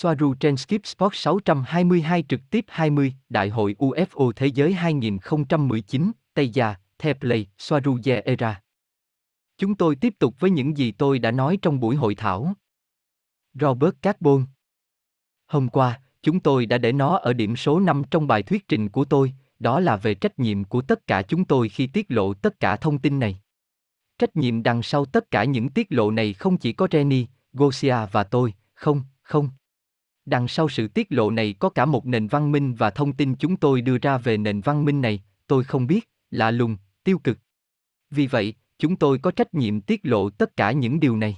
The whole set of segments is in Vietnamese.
Soaru trên Skip Sport 622 trực tiếp 20, Đại hội UFO Thế giới 2019, Tây Gia, theplay Soaru Era. Chúng tôi tiếp tục với những gì tôi đã nói trong buổi hội thảo. Robert Carbon Hôm qua, chúng tôi đã để nó ở điểm số 5 trong bài thuyết trình của tôi, đó là về trách nhiệm của tất cả chúng tôi khi tiết lộ tất cả thông tin này. Trách nhiệm đằng sau tất cả những tiết lộ này không chỉ có Jenny, Gosia và tôi, không, không. Đằng sau sự tiết lộ này có cả một nền văn minh và thông tin chúng tôi đưa ra về nền văn minh này, tôi không biết, lạ lùng, tiêu cực. Vì vậy, chúng tôi có trách nhiệm tiết lộ tất cả những điều này.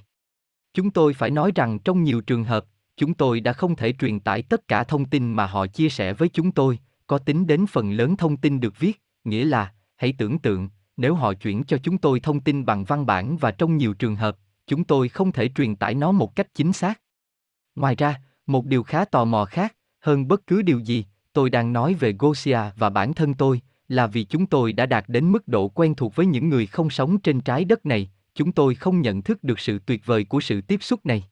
Chúng tôi phải nói rằng trong nhiều trường hợp, chúng tôi đã không thể truyền tải tất cả thông tin mà họ chia sẻ với chúng tôi, có tính đến phần lớn thông tin được viết, nghĩa là, hãy tưởng tượng, nếu họ chuyển cho chúng tôi thông tin bằng văn bản và trong nhiều trường hợp, chúng tôi không thể truyền tải nó một cách chính xác. Ngoài ra, một điều khá tò mò khác, hơn bất cứ điều gì, tôi đang nói về Gosia và bản thân tôi, là vì chúng tôi đã đạt đến mức độ quen thuộc với những người không sống trên trái đất này, chúng tôi không nhận thức được sự tuyệt vời của sự tiếp xúc này.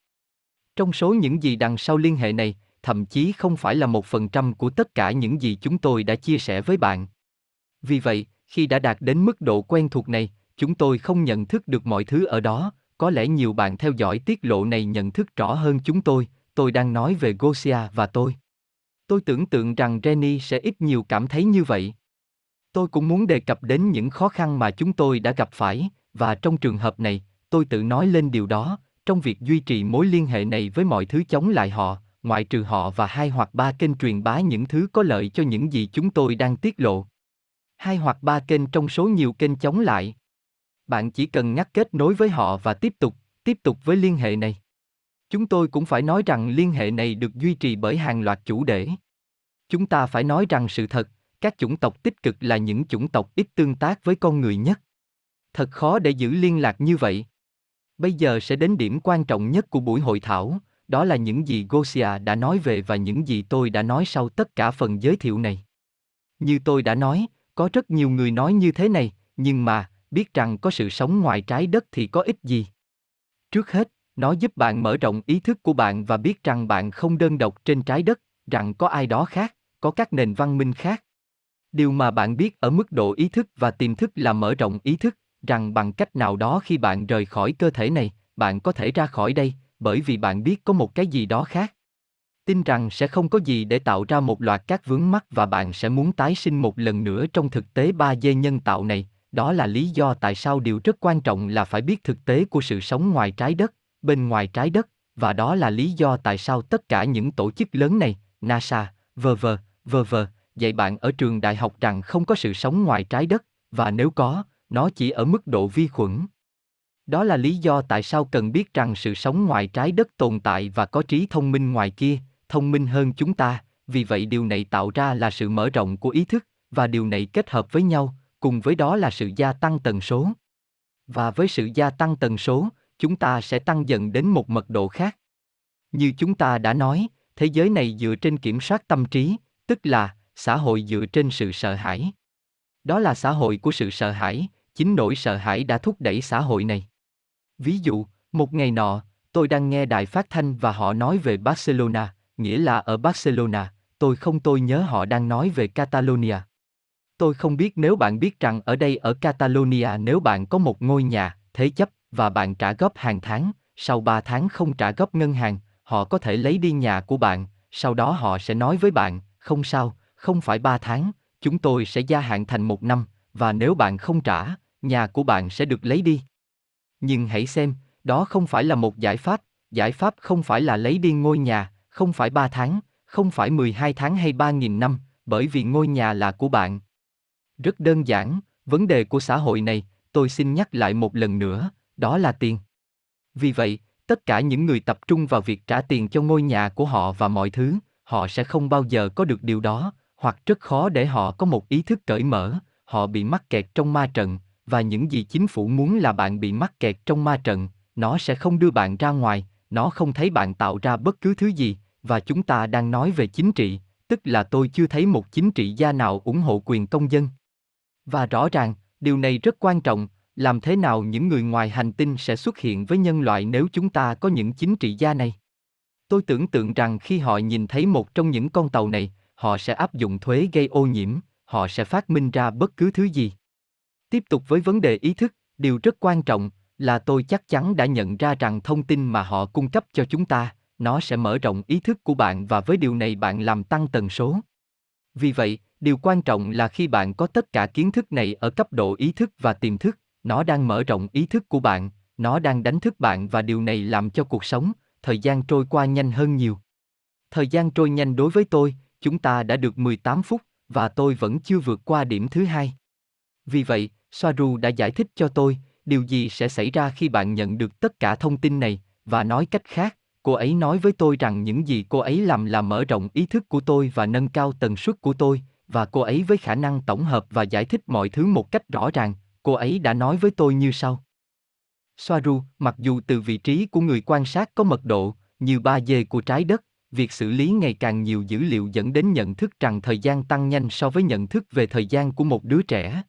Trong số những gì đằng sau liên hệ này, thậm chí không phải là một phần trăm của tất cả những gì chúng tôi đã chia sẻ với bạn. Vì vậy, khi đã đạt đến mức độ quen thuộc này, chúng tôi không nhận thức được mọi thứ ở đó, có lẽ nhiều bạn theo dõi tiết lộ này nhận thức rõ hơn chúng tôi, tôi đang nói về Gosia và tôi. Tôi tưởng tượng rằng Jenny sẽ ít nhiều cảm thấy như vậy. Tôi cũng muốn đề cập đến những khó khăn mà chúng tôi đã gặp phải, và trong trường hợp này, tôi tự nói lên điều đó, trong việc duy trì mối liên hệ này với mọi thứ chống lại họ, ngoại trừ họ và hai hoặc ba kênh truyền bá những thứ có lợi cho những gì chúng tôi đang tiết lộ. Hai hoặc ba kênh trong số nhiều kênh chống lại. Bạn chỉ cần ngắt kết nối với họ và tiếp tục, tiếp tục với liên hệ này. Chúng tôi cũng phải nói rằng liên hệ này được duy trì bởi hàng loạt chủ đề. Chúng ta phải nói rằng sự thật, các chủng tộc tích cực là những chủng tộc ít tương tác với con người nhất. Thật khó để giữ liên lạc như vậy. Bây giờ sẽ đến điểm quan trọng nhất của buổi hội thảo, đó là những gì Gosia đã nói về và những gì tôi đã nói sau tất cả phần giới thiệu này. Như tôi đã nói, có rất nhiều người nói như thế này, nhưng mà, biết rằng có sự sống ngoài trái đất thì có ích gì? Trước hết, nó giúp bạn mở rộng ý thức của bạn và biết rằng bạn không đơn độc trên trái đất, rằng có ai đó khác, có các nền văn minh khác. Điều mà bạn biết ở mức độ ý thức và tiềm thức là mở rộng ý thức, rằng bằng cách nào đó khi bạn rời khỏi cơ thể này, bạn có thể ra khỏi đây, bởi vì bạn biết có một cái gì đó khác. Tin rằng sẽ không có gì để tạo ra một loạt các vướng mắc và bạn sẽ muốn tái sinh một lần nữa trong thực tế 3D nhân tạo này, đó là lý do tại sao điều rất quan trọng là phải biết thực tế của sự sống ngoài trái đất, bên ngoài trái đất, và đó là lý do tại sao tất cả những tổ chức lớn này, NASA, v.v., v.v., dạy bạn ở trường đại học rằng không có sự sống ngoài trái đất, và nếu có, nó chỉ ở mức độ vi khuẩn. Đó là lý do tại sao cần biết rằng sự sống ngoài trái đất tồn tại và có trí thông minh ngoài kia, thông minh hơn chúng ta, vì vậy điều này tạo ra là sự mở rộng của ý thức, và điều này kết hợp với nhau, cùng với đó là sự gia tăng tần số. Và với sự gia tăng tần số, chúng ta sẽ tăng dần đến một mật độ khác. Như chúng ta đã nói, thế giới này dựa trên kiểm soát tâm trí, tức là xã hội dựa trên sự sợ hãi. Đó là xã hội của sự sợ hãi, chính nỗi sợ hãi đã thúc đẩy xã hội này. Ví dụ, một ngày nọ, tôi đang nghe đài phát thanh và họ nói về Barcelona, nghĩa là ở Barcelona, tôi không tôi nhớ họ đang nói về Catalonia. Tôi không biết nếu bạn biết rằng ở đây ở Catalonia nếu bạn có một ngôi nhà, thế chấp, và bạn trả góp hàng tháng, sau 3 tháng không trả góp ngân hàng, họ có thể lấy đi nhà của bạn, sau đó họ sẽ nói với bạn, không sao, không phải 3 tháng, chúng tôi sẽ gia hạn thành một năm, và nếu bạn không trả, nhà của bạn sẽ được lấy đi. Nhưng hãy xem, đó không phải là một giải pháp, giải pháp không phải là lấy đi ngôi nhà, không phải 3 tháng, không phải 12 tháng hay 3.000 năm, bởi vì ngôi nhà là của bạn. Rất đơn giản, vấn đề của xã hội này, tôi xin nhắc lại một lần nữa, đó là tiền. Vì vậy, tất cả những người tập trung vào việc trả tiền cho ngôi nhà của họ và mọi thứ, họ sẽ không bao giờ có được điều đó, hoặc rất khó để họ có một ý thức cởi mở, họ bị mắc kẹt trong ma trận, và những gì chính phủ muốn là bạn bị mắc kẹt trong ma trận, nó sẽ không đưa bạn ra ngoài, nó không thấy bạn tạo ra bất cứ thứ gì, và chúng ta đang nói về chính trị, tức là tôi chưa thấy một chính trị gia nào ủng hộ quyền công dân. Và rõ ràng, điều này rất quan trọng, làm thế nào những người ngoài hành tinh sẽ xuất hiện với nhân loại nếu chúng ta có những chính trị gia này? Tôi tưởng tượng rằng khi họ nhìn thấy một trong những con tàu này, họ sẽ áp dụng thuế gây ô nhiễm, họ sẽ phát minh ra bất cứ thứ gì. Tiếp tục với vấn đề ý thức, điều rất quan trọng là tôi chắc chắn đã nhận ra rằng thông tin mà họ cung cấp cho chúng ta, nó sẽ mở rộng ý thức của bạn và với điều này bạn làm tăng tần số. Vì vậy, điều quan trọng là khi bạn có tất cả kiến thức này ở cấp độ ý thức và tiềm thức, nó đang mở rộng ý thức của bạn, nó đang đánh thức bạn và điều này làm cho cuộc sống, thời gian trôi qua nhanh hơn nhiều. Thời gian trôi nhanh đối với tôi, chúng ta đã được 18 phút và tôi vẫn chưa vượt qua điểm thứ hai. Vì vậy, Soaru đã giải thích cho tôi, điều gì sẽ xảy ra khi bạn nhận được tất cả thông tin này, và nói cách khác, cô ấy nói với tôi rằng những gì cô ấy làm là mở rộng ý thức của tôi và nâng cao tần suất của tôi, và cô ấy với khả năng tổng hợp và giải thích mọi thứ một cách rõ ràng, cô ấy đã nói với tôi như sau. Soaru, mặc dù từ vị trí của người quan sát có mật độ, như 3D của trái đất, việc xử lý ngày càng nhiều dữ liệu dẫn đến nhận thức rằng thời gian tăng nhanh so với nhận thức về thời gian của một đứa trẻ.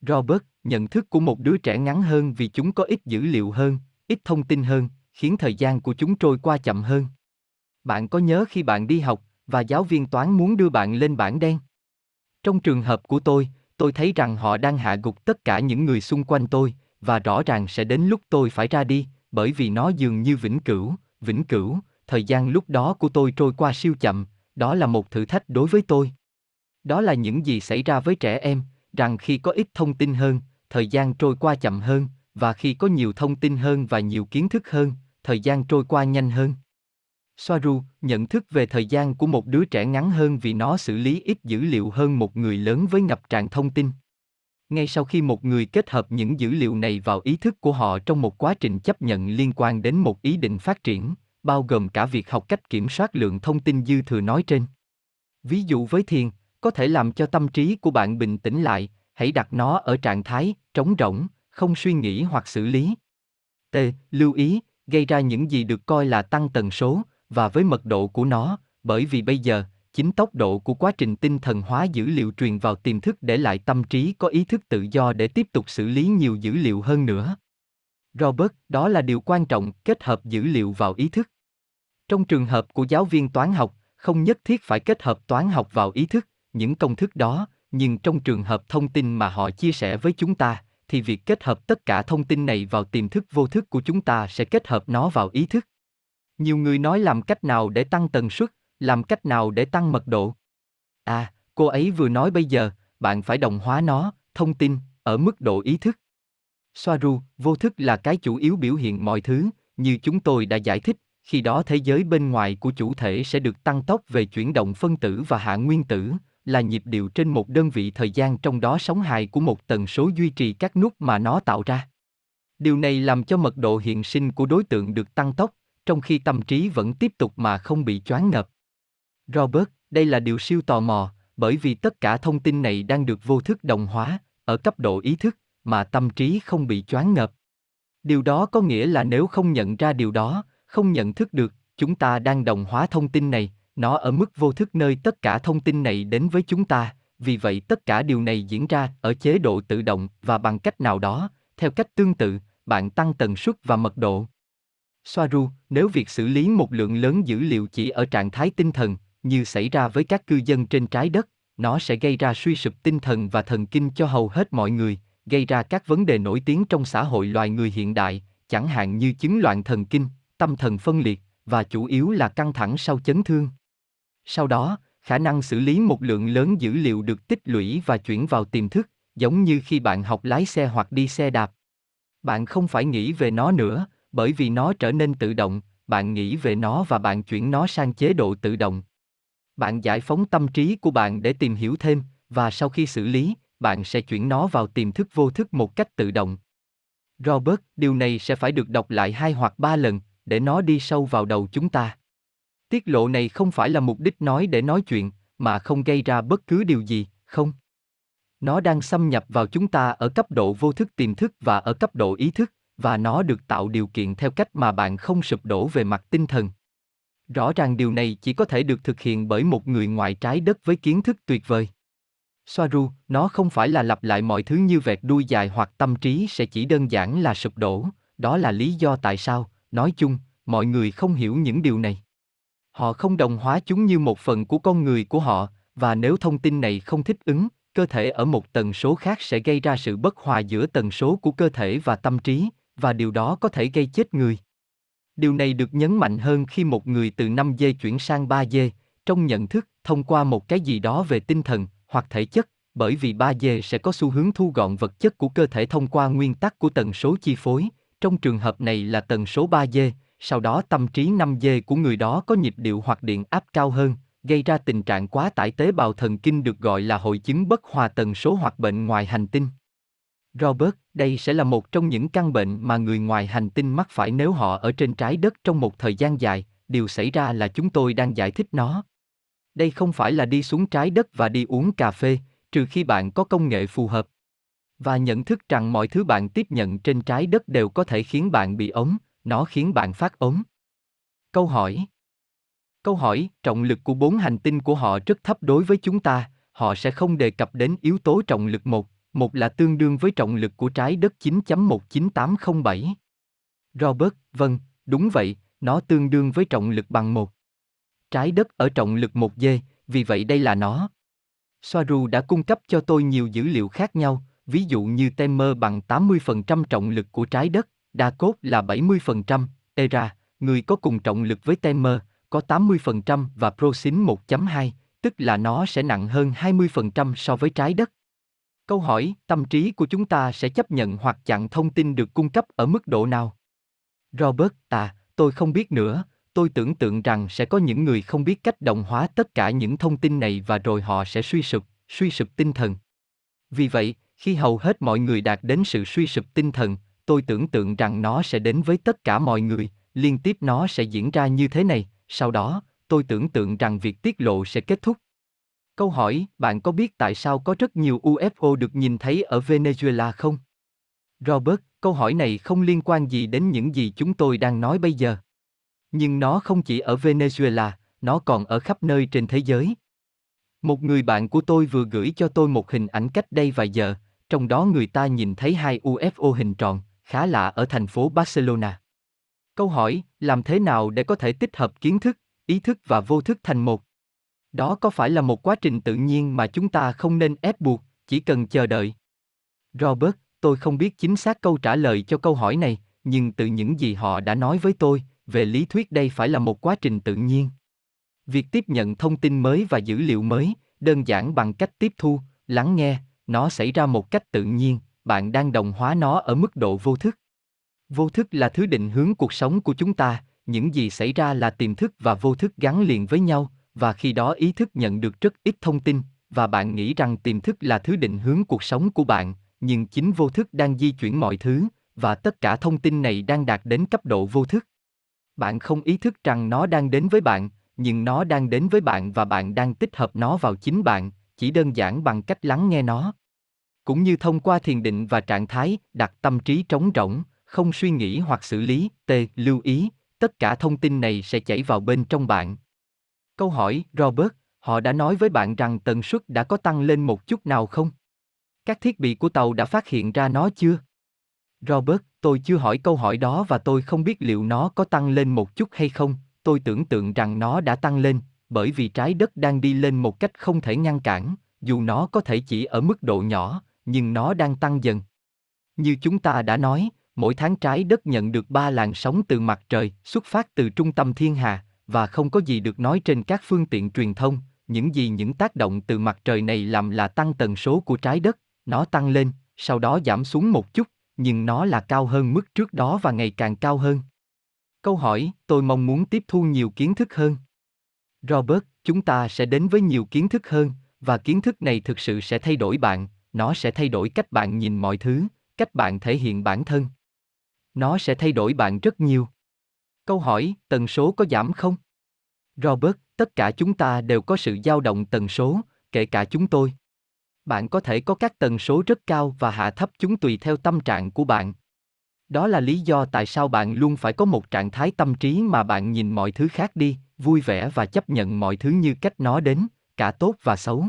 Robert, nhận thức của một đứa trẻ ngắn hơn vì chúng có ít dữ liệu hơn, ít thông tin hơn, khiến thời gian của chúng trôi qua chậm hơn. Bạn có nhớ khi bạn đi học và giáo viên toán muốn đưa bạn lên bảng đen? Trong trường hợp của tôi, tôi thấy rằng họ đang hạ gục tất cả những người xung quanh tôi, và rõ ràng sẽ đến lúc tôi phải ra đi, bởi vì nó dường như vĩnh cửu, vĩnh cửu, thời gian lúc đó của tôi trôi qua siêu chậm, đó là một thử thách đối với tôi. Đó là những gì xảy ra với trẻ em, rằng khi có ít thông tin hơn, thời gian trôi qua chậm hơn, và khi có nhiều thông tin hơn và nhiều kiến thức hơn, thời gian trôi qua nhanh hơn. Soaru, nhận thức về thời gian của một đứa trẻ ngắn hơn vì nó xử lý ít dữ liệu hơn một người lớn với ngập tràn thông tin. Ngay sau khi một người kết hợp những dữ liệu này vào ý thức của họ trong một quá trình chấp nhận liên quan đến một ý định phát triển, bao gồm cả việc học cách kiểm soát lượng thông tin dư thừa nói trên. Ví dụ với thiền, có thể làm cho tâm trí của bạn bình tĩnh lại, hãy đặt nó ở trạng thái trống rỗng, không suy nghĩ hoặc xử lý. T. Lưu ý, gây ra những gì được coi là tăng tần số, và với mật độ của nó, bởi vì bây giờ, chính tốc độ của quá trình tinh thần hóa dữ liệu truyền vào tiềm thức để lại tâm trí có ý thức tự do để tiếp tục xử lý nhiều dữ liệu hơn nữa. Robert, đó là điều quan trọng, kết hợp dữ liệu vào ý thức. Trong trường hợp của giáo viên toán học, không nhất thiết phải kết hợp toán học vào ý thức, những công thức đó, nhưng trong trường hợp thông tin mà họ chia sẻ với chúng ta, thì việc kết hợp tất cả thông tin này vào tiềm thức vô thức của chúng ta sẽ kết hợp nó vào ý thức. Nhiều người nói làm cách nào để tăng tần suất, làm cách nào để tăng mật độ. À, cô ấy vừa nói bây giờ, bạn phải đồng hóa nó, thông tin, ở mức độ ý thức. Soaru, vô thức là cái chủ yếu biểu hiện mọi thứ, như chúng tôi đã giải thích, khi đó thế giới bên ngoài của chủ thể sẽ được tăng tốc về chuyển động phân tử và hạ nguyên tử, là nhịp điệu trên một đơn vị thời gian trong đó sóng hài của một tần số duy trì các nút mà nó tạo ra. Điều này làm cho mật độ hiện sinh của đối tượng được tăng tốc, trong khi tâm trí vẫn tiếp tục mà không bị choáng ngợp. Robert, đây là điều siêu tò mò, bởi vì tất cả thông tin này đang được vô thức đồng hóa, ở cấp độ ý thức, mà tâm trí không bị choáng ngợp. Điều đó có nghĩa là nếu không nhận ra điều đó, không nhận thức được, chúng ta đang đồng hóa thông tin này, nó ở mức vô thức nơi tất cả thông tin này đến với chúng ta, vì vậy tất cả điều này diễn ra ở chế độ tự động và bằng cách nào đó, theo cách tương tự, bạn tăng tần suất và mật độ. Soaru, nếu việc xử lý một lượng lớn dữ liệu chỉ ở trạng thái tinh thần, như xảy ra với các cư dân trên trái đất, nó sẽ gây ra suy sụp tinh thần và thần kinh cho hầu hết mọi người, gây ra các vấn đề nổi tiếng trong xã hội loài người hiện đại, chẳng hạn như chứng loạn thần kinh, tâm thần phân liệt, và chủ yếu là căng thẳng sau chấn thương. Sau đó, khả năng xử lý một lượng lớn dữ liệu được tích lũy và chuyển vào tiềm thức, giống như khi bạn học lái xe hoặc đi xe đạp. Bạn không phải nghĩ về nó nữa, bởi vì nó trở nên tự động, bạn nghĩ về nó và bạn chuyển nó sang chế độ tự động. Bạn giải phóng tâm trí của bạn để tìm hiểu thêm, và sau khi xử lý, bạn sẽ chuyển nó vào tiềm thức vô thức một cách tự động. Robert, điều này sẽ phải được đọc lại hai hoặc ba lần, để nó đi sâu vào đầu chúng ta. Tiết lộ này không phải là mục đích nói để nói chuyện, mà không gây ra bất cứ điều gì, không. Nó đang xâm nhập vào chúng ta ở cấp độ vô thức tiềm thức và ở cấp độ ý thức, và nó được tạo điều kiện theo cách mà bạn không sụp đổ về mặt tinh thần. Rõ ràng điều này chỉ có thể được thực hiện bởi một người ngoài trái đất với kiến thức tuyệt vời. Soaru, nó không phải là lặp lại mọi thứ như vẹt đuôi dài hoặc tâm trí sẽ chỉ đơn giản là sụp đổ, đó là lý do tại sao, nói chung, mọi người không hiểu những điều này. Họ không đồng hóa chúng như một phần của con người của họ, và nếu thông tin này không thích ứng, cơ thể ở một tần số khác sẽ gây ra sự bất hòa giữa tần số của cơ thể và tâm trí, và điều đó có thể gây chết người. Điều này được nhấn mạnh hơn khi một người từ 5G chuyển sang 3G, trong nhận thức, thông qua một cái gì đó về tinh thần, hoặc thể chất, bởi vì 3G sẽ có xu hướng thu gọn vật chất của cơ thể thông qua nguyên tắc của tần số chi phối, trong trường hợp này là tần số 3G, sau đó tâm trí 5G của người đó có nhịp điệu hoặc điện áp cao hơn, gây ra tình trạng quá tải tế bào thần kinh được gọi là hội chứng bất hòa tần số hoặc bệnh ngoài hành tinh. Robert, đây sẽ là một trong những căn bệnh mà người ngoài hành tinh mắc phải nếu họ ở trên trái đất trong một thời gian dài, điều xảy ra là chúng tôi đang giải thích nó. Đây không phải là đi xuống trái đất và đi uống cà phê, trừ khi bạn có công nghệ phù hợp. Và nhận thức rằng mọi thứ bạn tiếp nhận trên trái đất đều có thể khiến bạn bị ống, nó khiến bạn phát ống. Câu hỏi Câu hỏi, trọng lực của bốn hành tinh của họ rất thấp đối với chúng ta, họ sẽ không đề cập đến yếu tố trọng lực một, một là tương đương với trọng lực của trái đất 9.19807. Robert, vâng, đúng vậy, nó tương đương với trọng lực bằng một. Trái đất ở trọng lực một d, vì vậy đây là nó. Soaru đã cung cấp cho tôi nhiều dữ liệu khác nhau, ví dụ như Temer bằng 80% trọng lực của trái đất, Đa Cốt là 70%, Era, người có cùng trọng lực với Temer, có 80% và Procin 1.2, tức là nó sẽ nặng hơn 20% so với trái đất. Câu hỏi, tâm trí của chúng ta sẽ chấp nhận hoặc chặn thông tin được cung cấp ở mức độ nào? Robert, à, tôi không biết nữa, tôi tưởng tượng rằng sẽ có những người không biết cách đồng hóa tất cả những thông tin này và rồi họ sẽ suy sụp, suy sụp tinh thần. Vì vậy, khi hầu hết mọi người đạt đến sự suy sụp tinh thần, tôi tưởng tượng rằng nó sẽ đến với tất cả mọi người, liên tiếp nó sẽ diễn ra như thế này, sau đó, tôi tưởng tượng rằng việc tiết lộ sẽ kết thúc. Câu hỏi, bạn có biết tại sao có rất nhiều UFO được nhìn thấy ở Venezuela không? Robert, câu hỏi này không liên quan gì đến những gì chúng tôi đang nói bây giờ. Nhưng nó không chỉ ở Venezuela, nó còn ở khắp nơi trên thế giới. Một người bạn của tôi vừa gửi cho tôi một hình ảnh cách đây vài giờ, trong đó người ta nhìn thấy hai UFO hình tròn, khá lạ ở thành phố Barcelona. Câu hỏi, làm thế nào để có thể tích hợp kiến thức, ý thức và vô thức thành một? Đó có phải là một quá trình tự nhiên mà chúng ta không nên ép buộc, chỉ cần chờ đợi? Robert, tôi không biết chính xác câu trả lời cho câu hỏi này, nhưng từ những gì họ đã nói với tôi, về lý thuyết đây phải là một quá trình tự nhiên. Việc tiếp nhận thông tin mới và dữ liệu mới, đơn giản bằng cách tiếp thu, lắng nghe, nó xảy ra một cách tự nhiên, bạn đang đồng hóa nó ở mức độ vô thức. Vô thức là thứ định hướng cuộc sống của chúng ta, những gì xảy ra là tiềm thức và vô thức gắn liền với nhau, và khi đó ý thức nhận được rất ít thông tin, và bạn nghĩ rằng tiềm thức là thứ định hướng cuộc sống của bạn, nhưng chính vô thức đang di chuyển mọi thứ, và tất cả thông tin này đang đạt đến cấp độ vô thức. Bạn không ý thức rằng nó đang đến với bạn, nhưng nó đang đến với bạn và bạn đang tích hợp nó vào chính bạn, chỉ đơn giản bằng cách lắng nghe nó. Cũng như thông qua thiền định và trạng thái đặt tâm trí trống rỗng, không suy nghĩ hoặc xử lý, t, lưu ý, tất cả thông tin này sẽ chảy vào bên trong bạn. Câu hỏi, Robert, họ đã nói với bạn rằng tần suất đã có tăng lên một chút nào không? Các thiết bị của tàu đã phát hiện ra nó chưa? Robert, tôi chưa hỏi câu hỏi đó và tôi không biết liệu nó có tăng lên một chút hay không, tôi tưởng tượng rằng nó đã tăng lên, bởi vì trái đất đang đi lên một cách không thể ngăn cản, dù nó có thể chỉ ở mức độ nhỏ, nhưng nó đang tăng dần. Như chúng ta đã nói, mỗi tháng trái đất nhận được ba làn sóng từ mặt trời xuất phát từ trung tâm thiên hà, và không có gì được nói trên các phương tiện truyền thông, những gì những tác động từ mặt trời này làm là tăng tần số của trái đất, nó tăng lên, sau đó giảm xuống một chút, nhưng nó là cao hơn mức trước đó và ngày càng cao hơn. Câu hỏi, tôi mong muốn tiếp thu nhiều kiến thức hơn. Robert, chúng ta sẽ đến với nhiều kiến thức hơn, và kiến thức này thực sự sẽ thay đổi bạn, nó sẽ thay đổi cách bạn nhìn mọi thứ, cách bạn thể hiện bản thân. Nó sẽ thay đổi bạn rất nhiều. Câu hỏi, tần số có giảm không? Robert, tất cả chúng ta đều có sự dao động tần số, kể cả chúng tôi. Bạn có thể có các tần số rất cao và hạ thấp chúng tùy theo tâm trạng của bạn. Đó là lý do tại sao bạn luôn phải có một trạng thái tâm trí mà bạn nhìn mọi thứ khác đi, vui vẻ và chấp nhận mọi thứ như cách nó đến, cả tốt và xấu.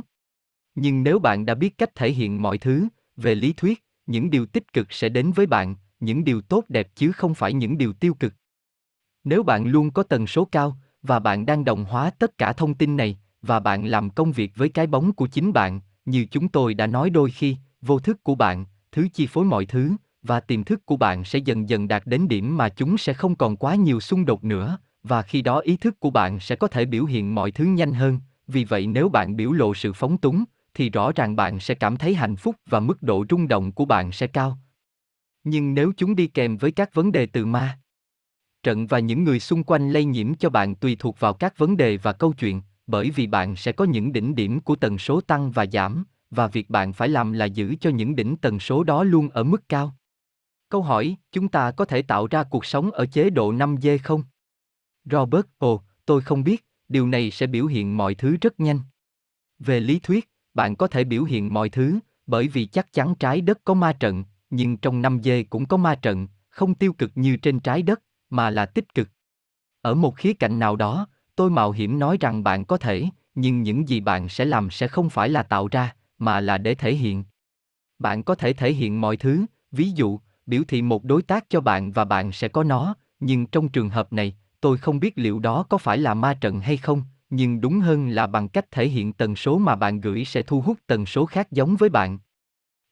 Nhưng nếu bạn đã biết cách thể hiện mọi thứ, về lý thuyết, những điều tích cực sẽ đến với bạn, những điều tốt đẹp chứ không phải những điều tiêu cực. Nếu bạn luôn có tần số cao, và bạn đang đồng hóa tất cả thông tin này, và bạn làm công việc với cái bóng của chính bạn, như chúng tôi đã nói đôi khi, vô thức của bạn, thứ chi phối mọi thứ, và tiềm thức của bạn sẽ dần dần đạt đến điểm mà chúng sẽ không còn quá nhiều xung đột nữa, và khi đó ý thức của bạn sẽ có thể biểu hiện mọi thứ nhanh hơn, vì vậy nếu bạn biểu lộ sự phóng túng, thì rõ ràng bạn sẽ cảm thấy hạnh phúc và mức độ rung động của bạn sẽ cao. Nhưng nếu chúng đi kèm với các vấn đề từ ma, trận và những người xung quanh lây nhiễm cho bạn tùy thuộc vào các vấn đề và câu chuyện, bởi vì bạn sẽ có những đỉnh điểm của tần số tăng và giảm, và việc bạn phải làm là giữ cho những đỉnh tần số đó luôn ở mức cao. Câu hỏi, chúng ta có thể tạo ra cuộc sống ở chế độ 5G không? Robert, ồ, tôi không biết, điều này sẽ biểu hiện mọi thứ rất nhanh. Về lý thuyết, bạn có thể biểu hiện mọi thứ, bởi vì chắc chắn trái đất có ma trận, nhưng trong 5G cũng có ma trận, không tiêu cực như trên trái đất, mà là tích cực. Ở một khía cạnh nào đó, tôi mạo hiểm nói rằng bạn có thể, nhưng những gì bạn sẽ làm sẽ không phải là tạo ra, mà là để thể hiện. Bạn có thể thể hiện mọi thứ, ví dụ, biểu thị một đối tác cho bạn và bạn sẽ có nó, nhưng trong trường hợp này, tôi không biết liệu đó có phải là ma trận hay không, nhưng đúng hơn là bằng cách thể hiện tần số mà bạn gửi sẽ thu hút tần số khác giống với bạn.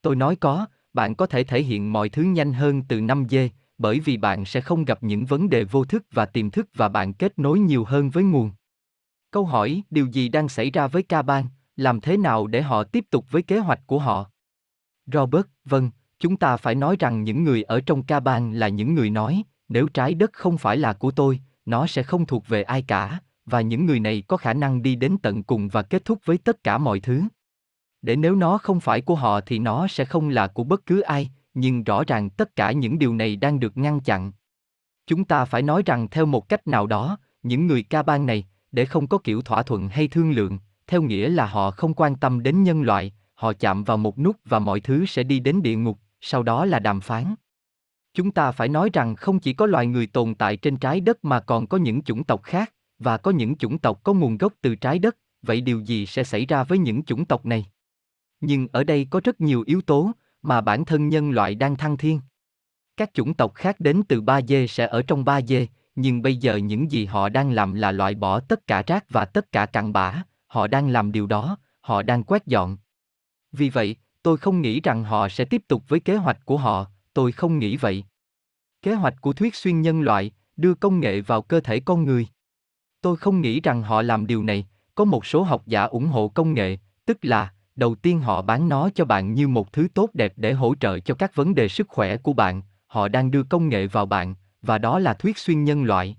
Tôi nói có, bạn có thể thể hiện mọi thứ nhanh hơn từ 5G, bởi vì bạn sẽ không gặp những vấn đề vô thức và tiềm thức và bạn kết nối nhiều hơn với nguồn. Câu hỏi, điều gì đang xảy ra với ca bang, làm thế nào để họ tiếp tục với kế hoạch của họ? Robert, vâng, chúng ta phải nói rằng những người ở trong ca bang là những người nói, nếu trái đất không phải là của tôi, nó sẽ không thuộc về ai cả, và những người này có khả năng đi đến tận cùng và kết thúc với tất cả mọi thứ. Để nếu nó không phải của họ thì nó sẽ không là của bất cứ ai, nhưng rõ ràng tất cả những điều này đang được ngăn chặn. Chúng ta phải nói rằng theo một cách nào đó, những người ca bang này, để không có kiểu thỏa thuận hay thương lượng, theo nghĩa là họ không quan tâm đến nhân loại, họ chạm vào một nút và mọi thứ sẽ đi đến địa ngục, sau đó là đàm phán. Chúng ta phải nói rằng không chỉ có loài người tồn tại trên trái đất mà còn có những chủng tộc khác, và có những chủng tộc có nguồn gốc từ trái đất, vậy điều gì sẽ xảy ra với những chủng tộc này? Nhưng ở đây có rất nhiều yếu tố mà bản thân nhân loại đang thăng thiên. Các chủng tộc khác đến từ ba dê sẽ ở trong ba dê, nhưng bây giờ những gì họ đang làm là loại bỏ tất cả rác và tất cả cặn bã, họ đang làm điều đó, họ đang quét dọn. Vì vậy, tôi không nghĩ rằng họ sẽ tiếp tục với kế hoạch của họ, tôi không nghĩ vậy. Kế hoạch của thuyết xuyên nhân loại, đưa công nghệ vào cơ thể con người. Tôi không nghĩ rằng họ làm điều này, có một số học giả ủng hộ công nghệ, tức là, đầu tiên họ bán nó cho bạn như một thứ tốt đẹp để hỗ trợ cho các vấn đề sức khỏe của bạn, họ đang đưa công nghệ vào bạn, và đó là thuyết xuyên nhân loại.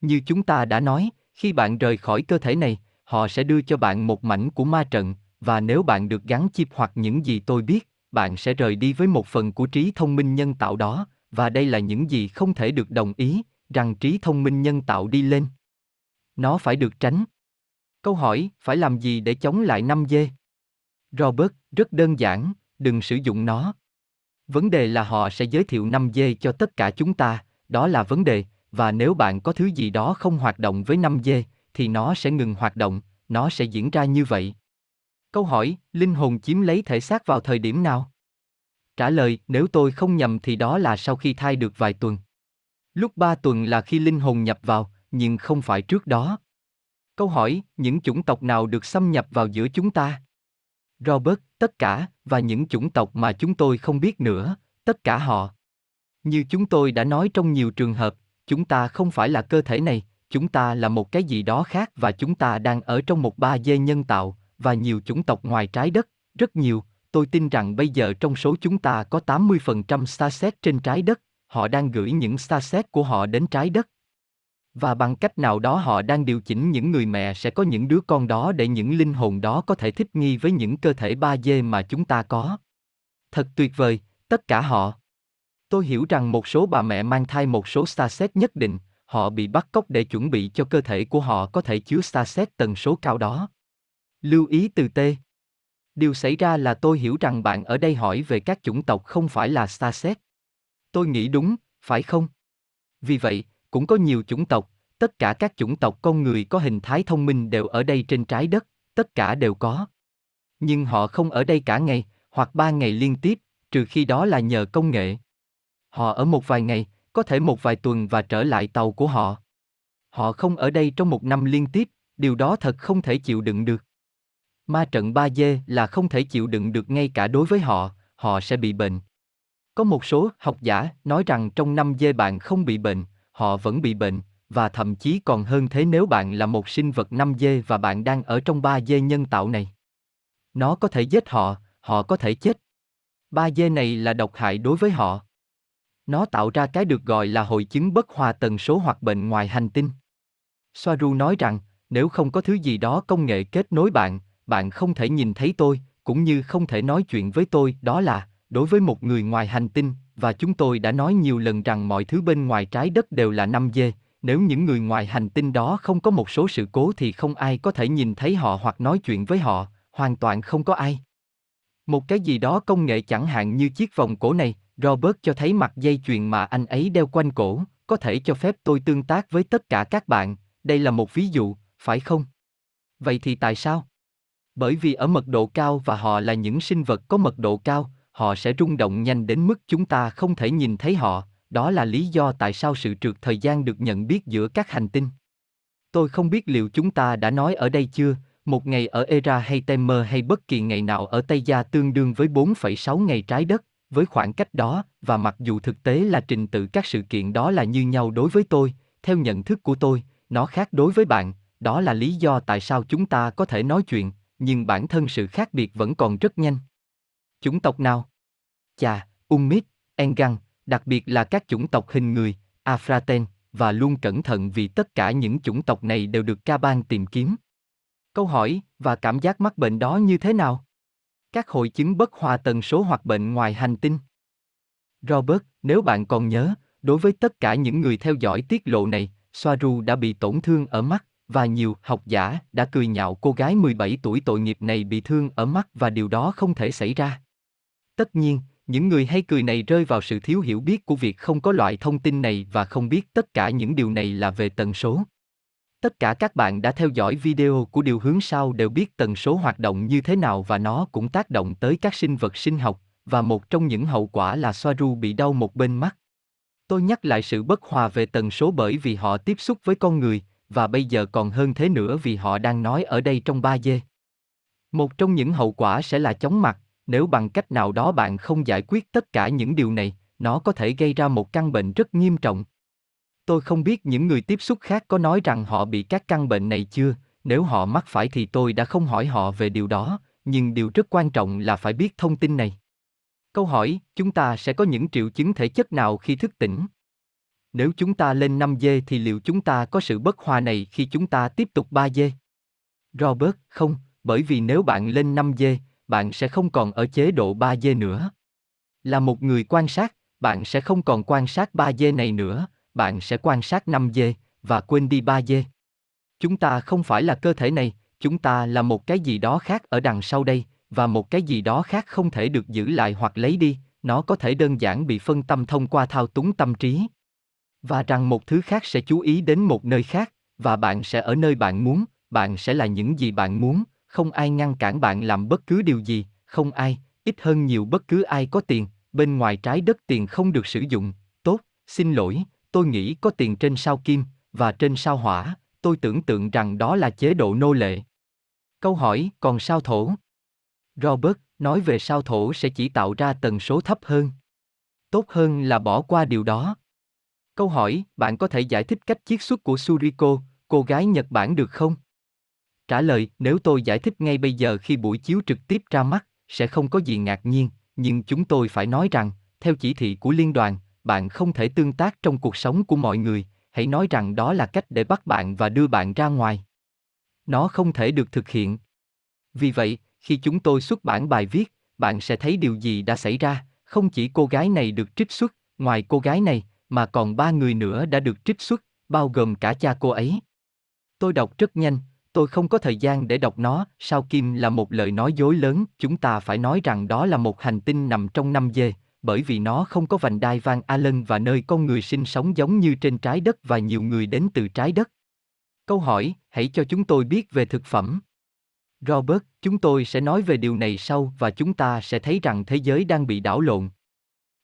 Như chúng ta đã nói, khi bạn rời khỏi cơ thể này, họ sẽ đưa cho bạn một mảnh của ma trận, và nếu bạn được gắn chip hoặc những gì tôi biết, bạn sẽ rời đi với một phần của trí thông minh nhân tạo đó, và đây là những gì không thể được đồng ý, rằng trí thông minh nhân tạo đi lên. Nó phải được tránh. Câu hỏi, phải làm gì để chống lại 5G? Robert, rất đơn giản, đừng sử dụng nó. Vấn đề là họ sẽ giới thiệu 5G cho tất cả chúng ta, đó là vấn đề, và nếu bạn có thứ gì đó không hoạt động với 5G, thì nó sẽ ngừng hoạt động, nó sẽ diễn ra như vậy. Câu hỏi, linh hồn chiếm lấy thể xác vào thời điểm nào? Trả lời, nếu tôi không nhầm thì đó là sau khi thai được vài tuần. Lúc 3 tuần là khi linh hồn nhập vào, nhưng không phải trước đó. Câu hỏi, những chủng tộc nào được xâm nhập vào giữa chúng ta? Robert, tất cả, và những chủng tộc mà chúng tôi không biết nữa, tất cả họ. Như chúng tôi đã nói trong nhiều trường hợp, chúng ta không phải là cơ thể này, chúng ta là một cái gì đó khác và chúng ta đang ở trong một ba dê nhân tạo, và nhiều chủng tộc ngoài trái đất, rất nhiều, tôi tin rằng bây giờ trong số chúng ta có 80% starset trên trái đất, họ đang gửi những starset của họ đến trái đất. Và bằng cách nào đó họ đang điều chỉnh những người mẹ sẽ có những đứa con đó để những linh hồn đó có thể thích nghi với những cơ thể 3D mà chúng ta có. Thật tuyệt vời, tất cả họ. Tôi hiểu rằng một số bà mẹ mang thai một số starset nhất định, họ bị bắt cóc để chuẩn bị cho cơ thể của họ có thể chứa starset tần số cao đó. Lưu ý từ T. Điều xảy ra là tôi hiểu rằng bạn ở đây hỏi về các chủng tộc không phải là starset. Tôi nghĩ đúng, phải không? Vì vậy, cũng có nhiều chủng tộc, tất cả các chủng tộc con người có hình thái thông minh đều ở đây trên trái đất, tất cả đều có. Nhưng họ không ở đây cả ngày, hoặc ba ngày liên tiếp, trừ khi đó là nhờ công nghệ. Họ ở một vài ngày, có thể một vài tuần và trở lại tàu của họ. Họ không ở đây trong một năm liên tiếp, điều đó thật không thể chịu đựng được. Ma trận 3D là không thể chịu đựng được ngay cả đối với họ, họ sẽ bị bệnh. Có một số học giả nói rằng trong 5 dê bạn không bị bệnh, họ vẫn bị bệnh, và thậm chí còn hơn thế nếu bạn là một sinh vật 5D và bạn đang ở trong 3D nhân tạo này. Nó có thể giết họ, họ có thể chết. 3D này là độc hại đối với họ. Nó tạo ra cái được gọi là hội chứng bất hòa tần số hoặc bệnh ngoài hành tinh. Soaru nói rằng, nếu không có thứ gì đó công nghệ kết nối bạn, bạn không thể nhìn thấy tôi, cũng như không thể nói chuyện với tôi, đó là, đối với một người ngoài hành tinh, và chúng tôi đã nói nhiều lần rằng mọi thứ bên ngoài trái đất đều là 5D, nếu những người ngoài hành tinh đó không có một số sự cố thì không ai có thể nhìn thấy họ hoặc nói chuyện với họ, hoàn toàn không có ai. Một cái gì đó công nghệ chẳng hạn như chiếc vòng cổ này, Robert cho thấy mặt dây chuyền mà anh ấy đeo quanh cổ, có thể cho phép tôi tương tác với tất cả các bạn, đây là một ví dụ, phải không? Vậy thì tại sao? Bởi vì ở mật độ cao và họ là những sinh vật có mật độ cao, họ sẽ rung động nhanh đến mức chúng ta không thể nhìn thấy họ, đó là lý do tại sao sự trượt thời gian được nhận biết giữa các hành tinh. Tôi không biết liệu chúng ta đã nói ở đây chưa, một ngày ở Era hay Temer hay bất kỳ ngày nào ở Tây Gia tương đương với 4,6 ngày trái đất, với khoảng cách đó, và mặc dù thực tế là trình tự các sự kiện đó là như nhau đối với tôi, theo nhận thức của tôi, nó khác đối với bạn, đó là lý do tại sao chúng ta có thể nói chuyện, nhưng bản thân sự khác biệt vẫn còn rất nhanh. Chủng tộc nào? Chà, Ummit, Engang, đặc biệt là các chủng tộc hình người, Afraten, và luôn cẩn thận vì tất cả những chủng tộc này đều được ca ban tìm kiếm. Câu hỏi, và cảm giác mắc bệnh đó như thế nào? Các hội chứng bất hòa tần số hoặc bệnh ngoài hành tinh. Robert, nếu bạn còn nhớ, đối với tất cả những người theo dõi tiết lộ này, Soaru đã bị tổn thương ở mắt, và nhiều học giả đã cười nhạo cô gái 17 tuổi tội nghiệp này bị thương ở mắt và điều đó không thể xảy ra. Tất nhiên, những người hay cười này rơi vào sự thiếu hiểu biết của việc không có loại thông tin này và không biết tất cả những điều này là về tần số. Tất cả các bạn đã theo dõi video của điều hướng sau đều biết tần số hoạt động như thế nào và nó cũng tác động tới các sinh vật sinh học, và một trong những hậu quả là Soaru bị đau một bên mắt. Tôi nhắc lại sự bất hòa về tần số bởi vì họ tiếp xúc với con người, và bây giờ còn hơn thế nữa vì họ đang nói ở đây trong 3D. Một trong những hậu quả sẽ là chóng mặt, nếu bằng cách nào đó bạn không giải quyết tất cả những điều này, nó có thể gây ra một căn bệnh rất nghiêm trọng. Tôi không biết những người tiếp xúc khác có nói rằng họ bị các căn bệnh này chưa, nếu họ mắc phải thì tôi đã không hỏi họ về điều đó, nhưng điều rất quan trọng là phải biết thông tin này. Câu hỏi, chúng ta sẽ có những triệu chứng thể chất nào khi thức tỉnh? Nếu chúng ta lên 5 dê thì liệu chúng ta có sự bất hòa này khi chúng ta tiếp tục 3 dê? Robert, không, bởi vì nếu bạn lên 5 dê, bạn sẽ không còn ở chế độ 3D nữa. Là một người quan sát, bạn sẽ không còn quan sát 3D này nữa, bạn sẽ quan sát 5D và quên đi 3D. Chúng ta không phải là cơ thể này, chúng ta là một cái gì đó khác ở đằng sau đây, và một cái gì đó khác không thể được giữ lại hoặc lấy đi, nó có thể đơn giản bị phân tâm thông qua thao túng tâm trí. Và rằng một thứ khác sẽ chú ý đến một nơi khác, và bạn sẽ ở nơi bạn muốn, bạn sẽ là những gì bạn muốn, không ai ngăn cản bạn làm bất cứ điều gì, không ai, ít hơn nhiều bất cứ ai có tiền, bên ngoài trái đất tiền không được sử dụng, tốt, xin lỗi, tôi nghĩ có tiền trên sao kim, và trên sao hỏa, tôi tưởng tượng rằng đó là chế độ nô lệ. Câu hỏi, còn sao thổ? Robert nói về sao thổ sẽ chỉ tạo ra tần số thấp hơn. Tốt hơn là bỏ qua điều đó. Câu hỏi, bạn có thể giải thích cách chiết xuất của Suriko, cô gái Nhật Bản được không? Trả lời, nếu tôi giải thích ngay bây giờ khi buổi chiếu trực tiếp ra mắt, sẽ không có gì ngạc nhiên, nhưng chúng tôi phải nói rằng, theo chỉ thị của liên đoàn, bạn không thể tương tác trong cuộc sống của mọi người, hãy nói rằng đó là cách để bắt bạn và đưa bạn ra ngoài. Nó không thể được thực hiện. Vì vậy, khi chúng tôi xuất bản bài viết, bạn sẽ thấy điều gì đã xảy ra, không chỉ cô gái này được trích xuất, ngoài cô gái này, mà còn ba người nữa đã được trích xuất, bao gồm cả cha cô ấy. Tôi đọc rất nhanh, tôi không có thời gian để đọc nó, sao Kim là một lời nói dối lớn, chúng ta phải nói rằng đó là một hành tinh nằm trong năm dê, bởi vì nó không có vành đai Van Allen và nơi con người sinh sống giống như trên trái đất và nhiều người đến từ trái đất. Câu hỏi, hãy cho chúng tôi biết về thực phẩm. Robert, chúng tôi sẽ nói về điều này sau và chúng ta sẽ thấy rằng thế giới đang bị đảo lộn.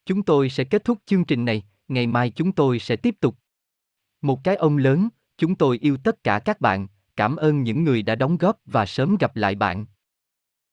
Chúng tôi sẽ kết thúc chương trình này, ngày mai chúng tôi sẽ tiếp tục. Một cái ông lớn, Chúng tôi yêu tất cả các bạn, cảm ơn những người đã đóng góp và sớm gặp lại bạn.